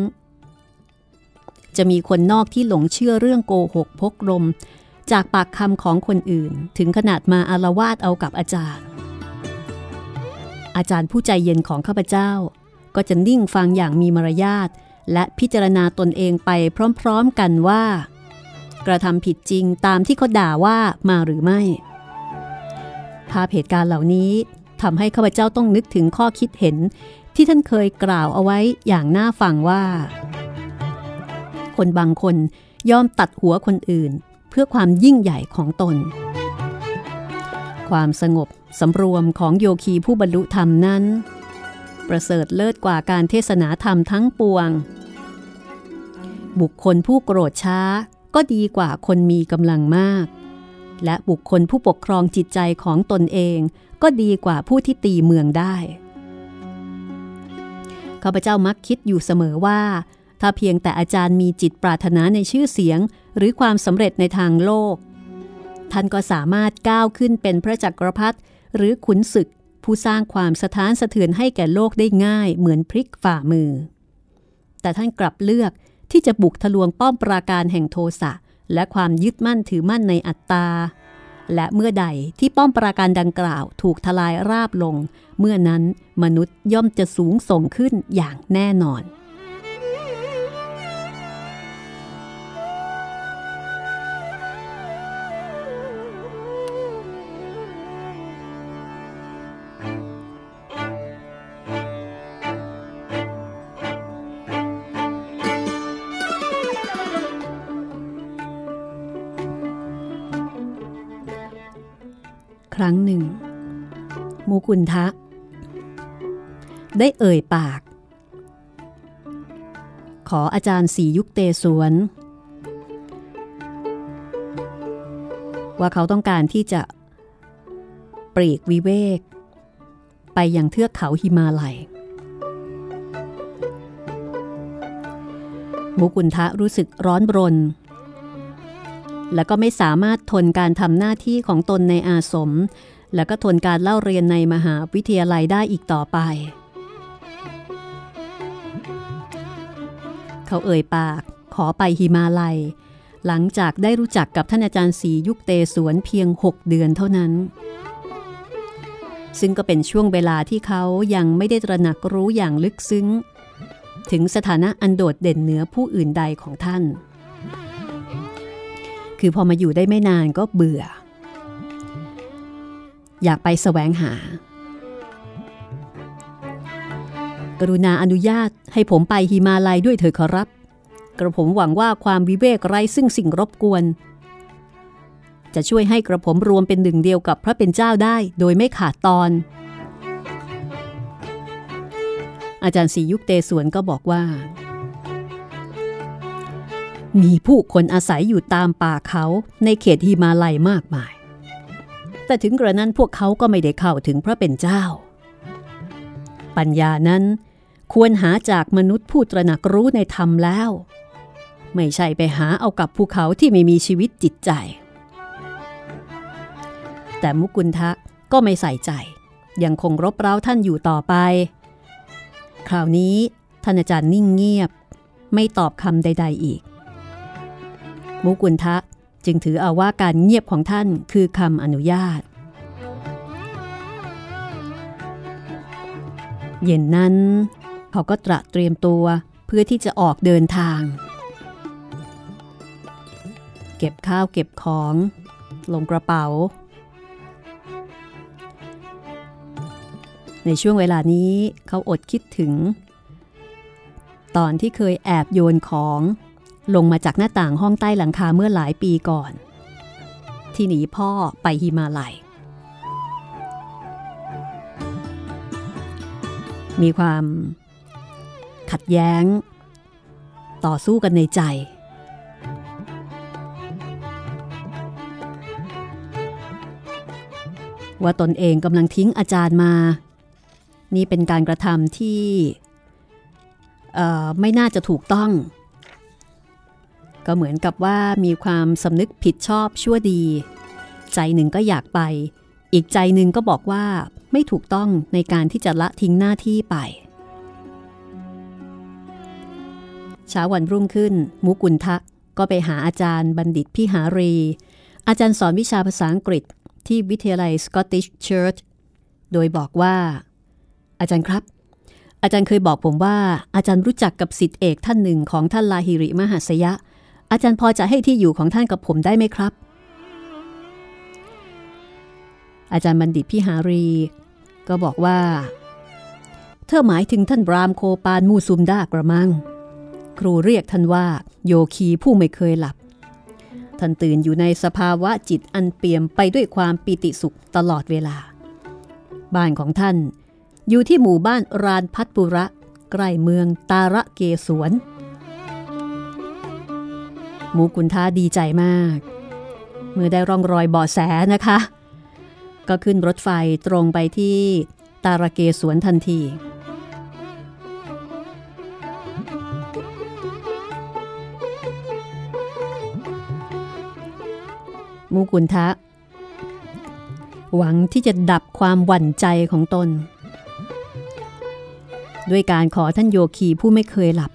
จะมีคนนอกที่หลงเชื่อเรื่องโกหกพกลม จากปากคำของคนอื่น ถึงขนาดมาอารวาดเอากับอาจารย์ อาจารย์ผู้ใจเย็นของข้าพเจ้า ก็จะนิ่งฟังอย่างมีมารยาท และพิจารณาตนเองไปพร้อมๆกันว่า กระทำผิดจริงตามที่เขาด่าว่ามาหรือไม่ ภาพเหตุการณ์เหล่านี้ทำให้ข้าพเจ้าต้องนึกถึงข้อคิดเห็นที่ท่านเคยกล่าวเอาไว้อย่างน่าฟังว่า คนบางคนยอมตัดหัวคนอื่น เพื่อความยิ่งใหญ่ของตน ความสงบสำรวมของโยคีผู้บรรลุธรรมนั้น ประเสริฐเลิศกว่าการเทศนาธรรมทั้งปวง บุคคลผู้โกรธช้าก็ดีกว่าคนมีกำลังมาก และบุคคลผู้ปกครองจิตใจของตนเองก็ดีกว่าผู้ที่ตีเมืองได้ข้าพเจ้ามักคิดอยู่เสมอว่า ถ้าเพียงแต่อาจารย์มีจิตปรารถนาในชื่อเสียง หรือความสำเร็จในทางโลก ท่านก็สามารถก้าวขึ้นเป็นพระจักรพรรดิหรือขุนศึก ผู้สร้างความสะท้านสะเทือนให้แก่โลกได้ง่ายเหมือนพริกฝ่ามือ แต่ท่านกลับเลือกที่จะบุกทะลวงป้อมปราการแห่งโทสะและความยึดมั่นถือมั่นในอัตตา และเมื่อใดที่ป้อมปราการดังกล่าวถูกทลายราบลง เมื่อนั้นมนุษย์ย่อมจะสูงส่งขึ้นอย่างแน่นอน ครั้งหนึ่ง มูกุนทะ ได้เอ่ยปาก ขออาจารย์สียุคเตสวน ว่าเขาต้องการที่จะปรีกวิเวก ไปยังเทือกเขาหิมาลัย มูกุนทะรู้สึกร้อนรน และก็ไม่สามารถทนการทำหน้าที่ของตนในอาสม และก็ทนการเล่าเรียนในมหาวิทยาลัยได้อีกต่อไป เขาเอ่ยปากขอไปหิมาลัย หลังจากได้รู้จักกับท่านอาจารย์ศรียุคเตสวนเพียง 6 เดือนเท่านั้น ซึ่งก็เป็นช่วงเวลาที่เขายังไม่ได้ตระหนักรู้อย่างลึกซึ้ง ถึงสถานะอันโดดเด่นเหนือผู้อื่นใดของท่าน คือพอมาอยู่ได้ไม่นานก็เบื่อ อยากไปแสวงหา กรุณาอนุญาตให้ผมไปฮิมาลัยด้วยเถิดขอรับ กระผมหวังว่าความวิเวกไร้ซึ่งสิ่งรบกวน จะช่วยให้กระผมรวมเป็นหนึ่งเดียวกับพระเป็นเจ้าได้โดยไม่ขาดตอน อาจารย์ศรียุคเตสวนก็บอกว่า มีผู้คนอาศัยอยู่ตามป่าเขาในเขตฮิมาลัยมากมาย แต่ถึงกระนั้นพวกเขาก็ไม่ได้เข้าถึงพระเป็นเจ้า ปัญญานั้นควรหาจากมนุษย์ผู้ตระหนักรู้ในธรรมแล้ว ไม่ใช่ไปหาเอากับภูเขาที่ไม่มีชีวิตจิตใจ แต่มุกุลทะก็ไม่ใส่ใจ ยังคงรบเร้าท่านอยู่ต่อไป คราวนี้ท่านอาจารย์นิ่งเงียบ ไม่ตอบคำใด ๆอีก มุกุลทะจึงถือเอาว่าการเงียบของท่านคือคำอนุญาต เย็นนั้นเขาก็ตระเตรียมตัวเพื่อที่จะออกเดินทาง เก็บข้าวเก็บของ ลงกระเป๋า ในช่วงเวลานี้เขาอดคิดถึง ตอนที่เคยแอบโยนของ ลงมาจากหน้าต่างห้องใต้หลังคาเมื่อหลายปีก่อน ที่หนีพ่อไปฮิมาลัย มีความขัดแย้ง ต่อสู้กันในใจ ว่าตนเองกำลังทิ้งอาจารย์มา นี่เป็นการกระทำที่ไม่น่าจะถูกต้อง ก็เหมือนกับว่ามีความสำนึกผิดชอบชั่วดี ใจหนึ่งก็อยากไป อีกใจหนึ่งก็บอกว่าไม่ถูกต้องในการที่จะละทิ้งหน้าที่ไปเช้าวันรุ่งขึ้น มุกุลทะก็ไปหาอาจารย์บัณฑิตพิหารี อาจารย์สอนวิชาภาษาอังกฤษที่วิทยาลัย Scottish Church โดยบอกว่า อาจารย์ครับ อาจารย์เคยบอกผมว่า อาจารย์รู้จักกับสิทธิเอกท่านหนึ่งของท่านลาหิริมหัสยะ อาจารย์พอจะให้ที่อยู่ของท่านกับผมได้ไหมครับ อาจารย์บัณฑิตพิหารี ก็บอกว่า เธอหมายถึงท่านบรามโคปานมูซุมดากระมัง ครูเรียกท่านว่า โยคีผู้ไม่เคยหลับ ท่านตื่นอยู่ในสภาวะจิตอันเปี่ยมไปด้วยความปิติสุขตลอดเวลา บ้านของท่านอยู่ที่หมู่บ้านรานพัทปุระ ใกล้เมืองตาระเกสวน หมูกุนท้าดีใจมาก เมื่อได้ร่องรอยเบาะแสนะคะ ก็ขึ้นรถไฟตรงไปที่ตาระเกสวนทันที มูกุนทะ หวังที่จะดับความหวั่นใจของตน ด้วยการขอท่านโยคีผู้ไม่เคยหลับ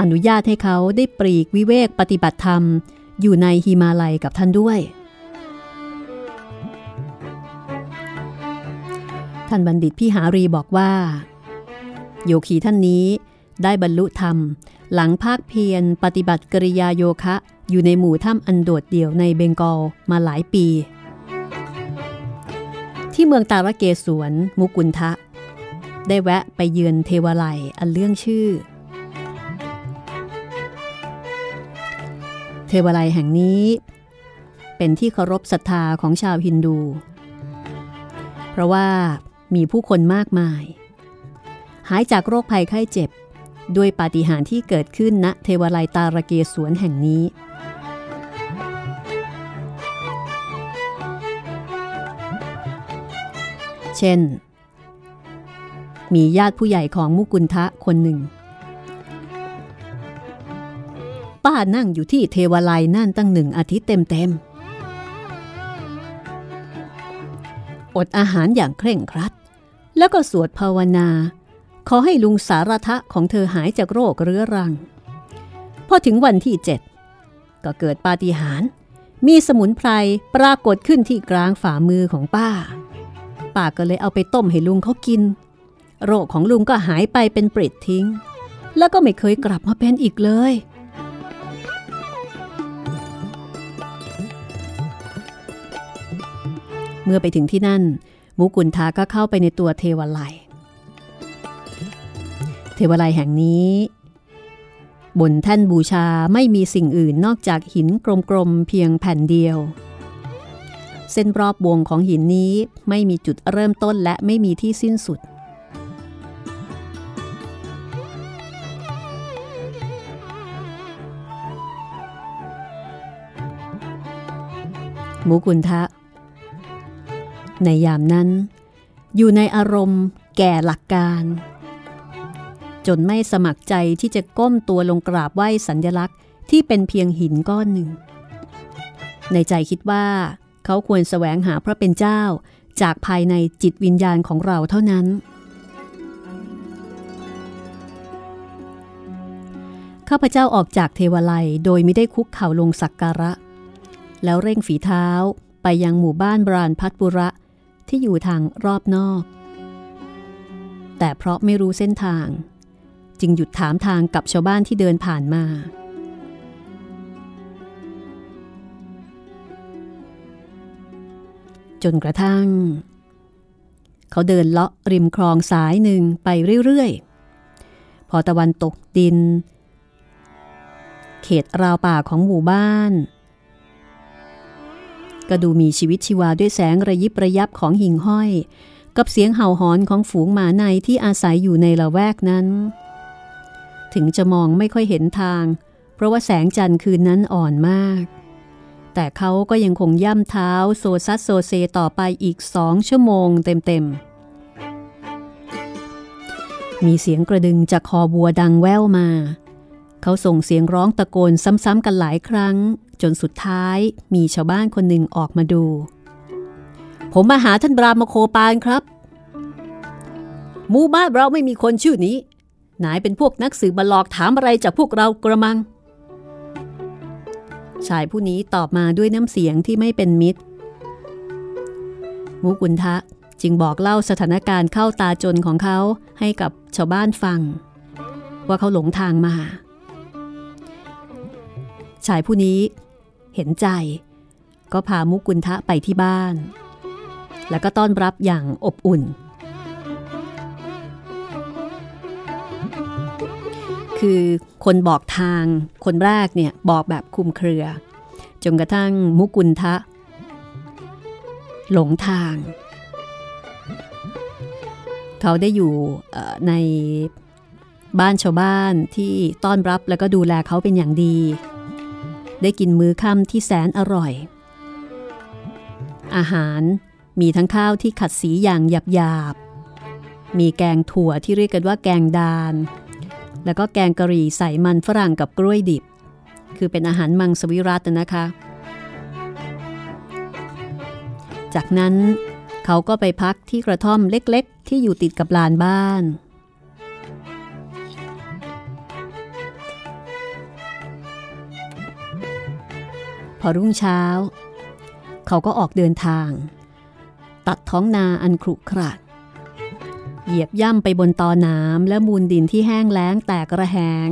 อนุญาตให้เขาได้ปรีกวิเวกปฏิบัติธรรม อยู่ในฮิมาลัยกับท่านด้วย ท่านบัณฑิตพี่หารีบอกว่า โยคีท่านนี้ได้บรรลุธรรม หลังภาคเพียรปฏิบัติกริยาโยคะอยู่ในหมู่ถ้ำอันโดดเดี่ยวในเบงกอลมาหลายปี ที่เมืองตาระเกสวนมุกุลทะ ได้แวะไปเยือนเทวาลัยอันเรื่องชื่อ เทวาลัยแห่งนี้ เป็นที่เคารพศรัทธาของชาวฮินดู เพราะว่ามีผู้คนมากมาย หายจากโรคภัยไข้เจ็บ ด้วยปาฏิหาริย์ที่เกิดขึ้นณเทวาลัยตาระเกสวนแห่งนี้เช่น มีญาติผู้ใหญ่ของมุกุลทะคนหนึ่ง ป้านั่งอยู่ที่เทวาลัยนั่นตั้งหนึ่งอาทิตย์เต็มๆ อดอาหารอย่างเคร่งครัด แล้วก็สวดภาวนา ขอให้ลุงสารทะของเธอหายจากโรคเรื้อรัง พอถึงวันที่เจ็ดก็เกิดปาฏิหาริย์มีสมุนไพรปรากฏขึ้นที่กลางฝ่ามือของป้า ป้าก็เลยเอาไปต้มให้ลุงเขากิน โรคของลุงก็หายไปเป็นปริดทิ้ง แล้วก็ไม่เคยกลับมาเป็นอีกเลย เมื่อไปถึงที่นั่น มุกุลทาก็เข้าไปในตัวเทวไลยเทวไลยแห่งนี้ บนแท่นบูชาไม่มีสิ่งอื่นนอกจากหินกลมๆเพียงแผ่นเดียว เส้นรอบวงของหินนี้ไม่มีจุดเริ่มต้นและไม่มีที่สิ้นสุดมุกุลทะ ในยามนั้น อยู่ในอารมณ์แก่หลักการ จนไม่สมัครใจที่จะก้มตัวลงกราบไหว้สัญญลักษณ์ที่เป็นเพียงหินก้อนหนึ่ง ในใจคิดว่า เขาควรแสวงหาพระเป็นเจ้าจากภายในจิตวิญญาณของเราเท่านั้น ข้าพเจ้าออกจากเทวไลยโดยไม่ได้คุกเข่าลงสักการะ แล้วเร่งฝีเท้าไปยังหมู่บ้านบรานพัทบุระ ที่อยู่ทางรอบนอก แต่เพราะไม่รู้เส้นทาง จึงหยุดถามทางกับชาวบ้านที่เดินผ่านมา จนกระทั่ง เขาเดินเลาะริมคลองสายหนึ่งไปเรื่อยๆ พอตะวันตกดิน เขตราวป่าของหมู่บ้าน ก็ดูมีชีวิตชีวาด้วยแสงระยิบระยับของหิ่งห้อย กับเสียงเห่าหอนของฝูงหมาในที่อาศัยอยู่ในละแวกนั้น ถึงจะมองไม่ค่อยเห็นทาง เพราะว่าแสงจันทร์คืนนั้นอ่อนมาก แต่เขาก็ยังคงย่ำเท้าโซซัสโซเซต่อไปอีกสองชั่วโมงเต็มๆ มีเสียงกระดึงจากคอบัวดังแว่วมา เขาส่งเสียงร้องตะโกนซ้ำๆกันหลายครั้ง จนสุดท้ายมีชาวบ้านคนหนึ่งออกมาดู ผมมาหาท่านบรามโคปานครับ หมู่บ้านเราไม่มีคนชื่อนี้นายเป็นพวกนักสืบมาหลอกถามอะไรจากพวกเรากระมัง ชายผู้นี้ตอบมาด้วยน้ำเสียงที่ไม่เป็นมิตร มุกุลทะจึงบอกเล่าสถานการณ์เข้าตาจนของเขาให้กับชาวบ้านฟัง ว่าเขาหลงทางมา ชายผู้นี้ เห็นใจ ก็พามุกุลทะไปที่บ้าน แล้วก็ต้อนรับอย่างอบอุ่น คือคนบอกทางคนแรกเนี่ยบอกแบบคุมเครือ จนกระทั่งมุกุลทะ หลงทาง เขาได้อยู่ในบ้านชาวบ้านที่ต้อนรับแล้วก็ดูแลเขาเป็นอย่างดี ได้กินมื้อค่ำที่แสนอร่อย อาหารมีทั้งข้าวที่ขัดสีอย่างหยาบๆมีแกงถั่วที่เรียกกันว่าแกงดาน แล้วก็แกงกะหรี่ใส่มันฝรั่งกับกล้วยดิบ คือเป็นอาหารมังสวิรัตนะคะ จากนั้นเขาก็ไปพักที่กระท่อมเล็กๆ ที่อยู่ติดกับลานบ้าน พอรุ่งเช้า เขาก็ออกเดินทาง ตัดท้องนาอันครุขระเหยียบย่ำไปบนตอน้ำและมูลดินที่แห้งแล้งแตกระแหง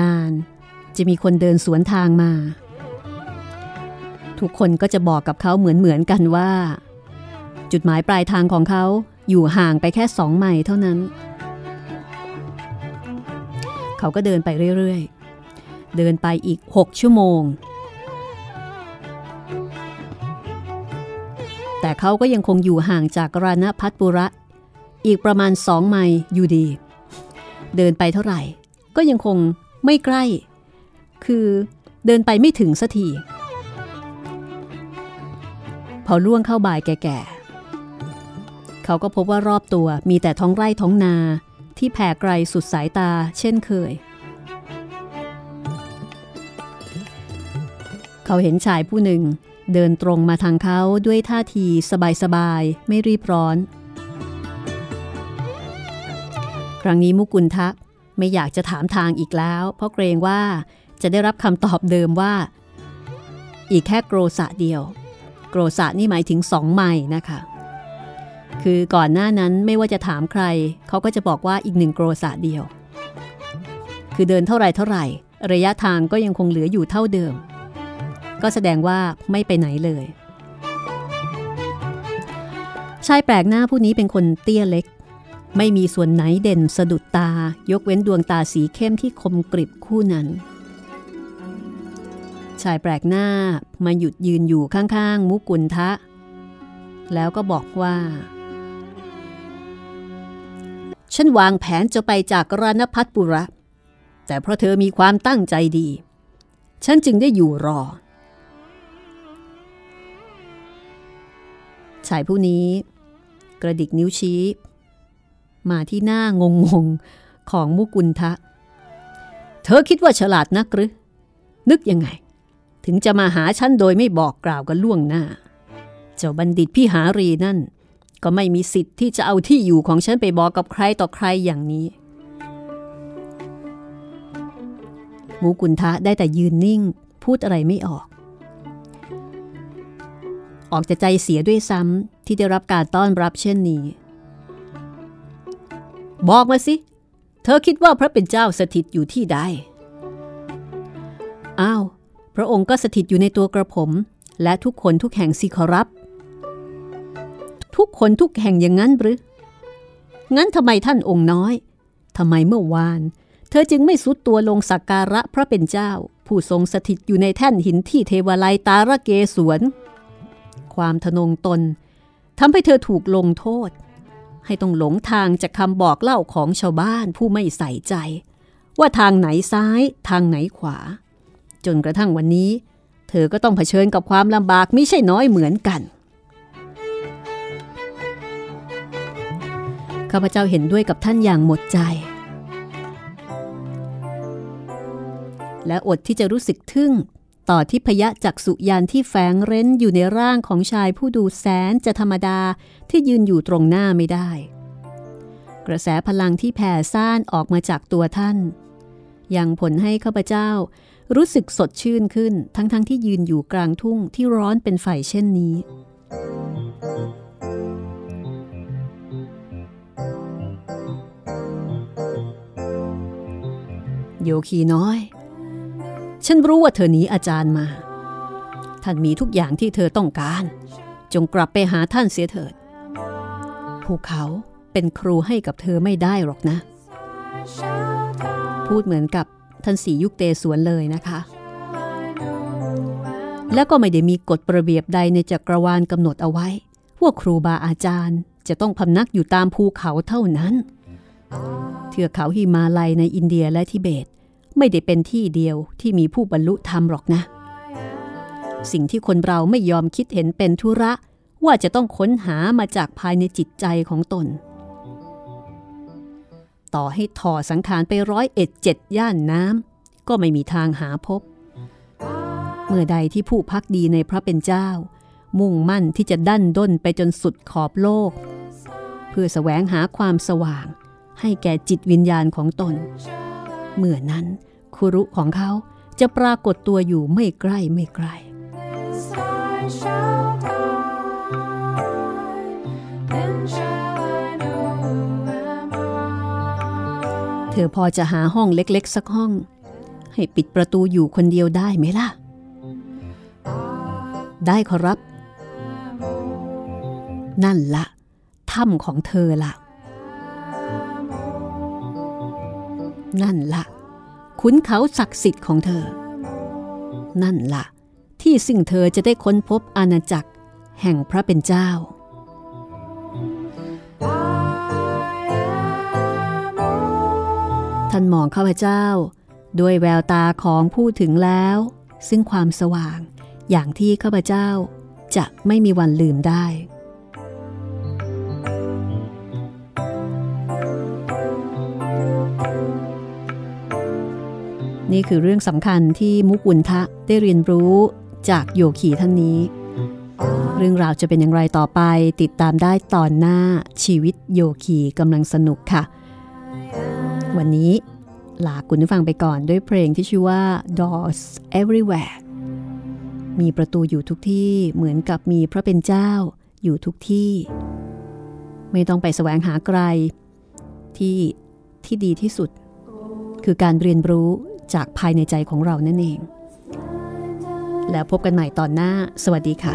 นานๆ จะมีคนเดินสวนทางมา ทุกคนก็จะบอกกับเขาเหมือนๆกันว่า จุดหมายปลายทางของเขา อยู่ห่างไปแค่สองไมล์เท่านั้น เขาก็เดินไปเรื่อยๆ เดินไปอีก 6 ชั่วโมง แต่เขาก็ยังคงอยู่ห่างจากราณพัทปุระ อีกประมาณสองไมล์อยู่ดี เดินไปเท่าไหร่ ก็ยังคงไม่ใกล้ คือเดินไปไม่ถึงสักทีพอล่วงเข้าบ่ายแก่ๆ เขาก็พบว่ารอบตัวมีแต่ท้องไร่ท้องนาที่แผ่ไกลสุดสายตาเช่นเคย เขาเห็นชายผู้หนึ่ง เดินตรงมาทางเขาด้วยท่าทีสบายๆ ไม่รีบร้อน ครั้งนี้มุกุลทะไม่อยากจะถามทางอีกแล้ว เพราะเกรงว่าจะได้รับคำตอบเดิมว่า อีกแค่โกรสะเดียว โกรสะนี่หมายถึงสองไม้นะคะ คือก่อนหน้านั้นไม่ว่าจะถามใคร เขาก็จะบอกว่าอีกหนึ่งโกรสะเดียว คือเดินเท่าไรเท่าไหร่ ระยะทางก็ยังคงเหลืออยู่เท่าเดิม ก็แสดงว่าไม่ไปไหนเลย ชายแปลกหน้าผู้นี้เป็นคนเตี้ยเล็ก ไม่มีส่วนไหนเด่นสะดุดตา ยกเว้นดวงตาสีเข้มที่คมกริบคู่นั้น ชายแปลกหน้ามาหยุดยืนอยู่ข้างๆ มุกุลทะแล้วก็บอกว่า ฉันวางแผนจะไปจากรานพัฒปุระ แต่เพราะเธอมีความตั้งใจดี ฉันจึงได้อยู่รอ ชายผู้นี้ กระดิกนิ้วชี้ มาที่หน้างงงของมุกุลทะ เธอคิดว่าฉลาดนักหรือ นึกยังไง ถึงจะมาหาฉันโดยไม่บอกกล่าวกันล่วงหน้า เจ้าบัณฑิตพี่หารีนั่น ก็ไม่มีสิทธิ์ที่จะเอาที่อยู่ของฉันไปบอกกับใครต่อใครอย่างนี้ มูกุลทะได้แต่ยืนนิ่ง พูดอะไรไม่ออก ออกจะใจเสียด้วยซ้ำที่ได้รับการต้อนรับเช่นนี้ บอกมาสิ เธอคิดว่าพระเป็นเจ้าสถิตอยู่ที่ใด อ้าว พระองค์ก็สถิตอยู่ในตัวกระผม และทุกคนทุกแห่งสิขอรับ ทุกคนทุกแห่งอย่างนั้นหรือ งั้นทำไมท่านองค์น้อยทำไมเมื่อวาน เธอจึงไม่สุดตัวลงสักการะพระเป็นเจ้า ผู้ทรงสถิตอยู่ในแท่นหินที่เทวาลัยตาระเกสวน ความทนงตนทำให้เธอถูกลงโทษ ให้ต้องหลงทางจากคำบอกเล่าของชาวบ้านผู้ไม่ใส่ใจ ว่าทางไหนซ้ายทางไหนขวา จนกระทั่งวันนี้ เธอก็ต้องเผชิญกับความลำบากไม่ใช่น้อยเหมือนกัน ข้าพเจ้าเห็นด้วยกับท่านอย่างหมดใจ และอดที่จะรู้สึกทึ่ง ต่อที่พยะจักสุยานที่แฝงเร้นอยู่ในร่างของชายผู้ดูแสนจะธรรมดาที่ยืนอยู่ตรงหน้าไม่ได้ กระแสพลังที่แผ่ซ่านออกมาจากตัวท่าน ยังผลให้ข้าพเจ้ารู้สึกสดชื่นขึ้นทั้งๆทที่ยืนอยู่กลางทุ่งที่ร้อนเป็นไฟเช่นนี้ โยคีน้อย ฉันรู้ว่าเธอหนีอาจารย์มา ท่านมีทุกอย่างที่เธอต้องการ จงกลับไปหาท่านเสียเถิด ภูเขาเป็นครูให้กับเธอไม่ได้หรอกนะ พูดเหมือนกับท่านสียุคเตสวนเลยนะคะ แล้วก็ไม่ได้มีกฎระเบียบใดในจักรวาลกำหนดเอาไว้ว่าครูบาอาจารย์จะต้องพำนักอยู่ตามภูเขาเท่านั้น เทือกเขาหิมาลัยในอินเดียและทิเบต ไม่ได้เป็นที่เดียวที่มีผู้บรรลุธรรมหรอกนะ สิ่งที่คนเราไม่ยอมคิดเห็นเป็นธุระ ว่าจะต้องค้นหามาจากภายในจิตใจของตน ต่อให้ถอดสังขารไปร้อยเอ็ดเจ็ดย่านน้ำก็ไม่มีทางหาพบ เมื่อใดที่ผู้พักดีในพระเป็นเจ้า มุ่งมั่นที่จะดั้นด้นไปจนสุดขอบโลก เพื่อแสวงหาความสว่าง ให้แก่จิตวิญญาณของตนเมื่อนั้น คุรุของเขาจะปรากฏตัวอยู่ไม่ใกล้ไม่ไกล เธอพอจะหาห้องเล็กๆ สักห้อง ให้ปิดประตูอยู่คนเดียวได้ไหมล่ะ ได้ขอรับ นั่นละถ้ำของเธอละนั่นละ ขุนเขาศักดิ์สิทธิ์ของเธอ นั่นละที่ซึ่งเธอจะได้ค้นพบอาณาจักรแห่งพระเป็นเจ้า ท่านมองข้าพเจ้า ด้วยแววตาของผู้ถึงแล้ว ซึ่งความสว่างอย่างที่ข้าพเจ้าจะไม่มีวันลืมได้ นี่คือเรื่องสำคัญที่มุกุลทะได้เรียนรู้จากโยคีท่านนี้ เรื่องราวจะเป็นอย่างไรต่อไปติดตามได้ตอนหน้าชีวิตโยคีกำลังสนุกค่ะ วันนี้ลาคุณผู้ฟังไปก่อนด้วยเพลงที่ชื่อว่า Doors Everywhere มีประตูอยู่ทุกที่เหมือนกับมีพระเป็นเจ้าอยู่ทุกที่ ไม่ต้องไปแสวงหาไกล ที่ที่ดีที่สุด คือการเรียนรู้ จากภายในใจของเรานั่นเอง แล้วพบกันใหม่ตอนหน้า สวัสดีค่ะ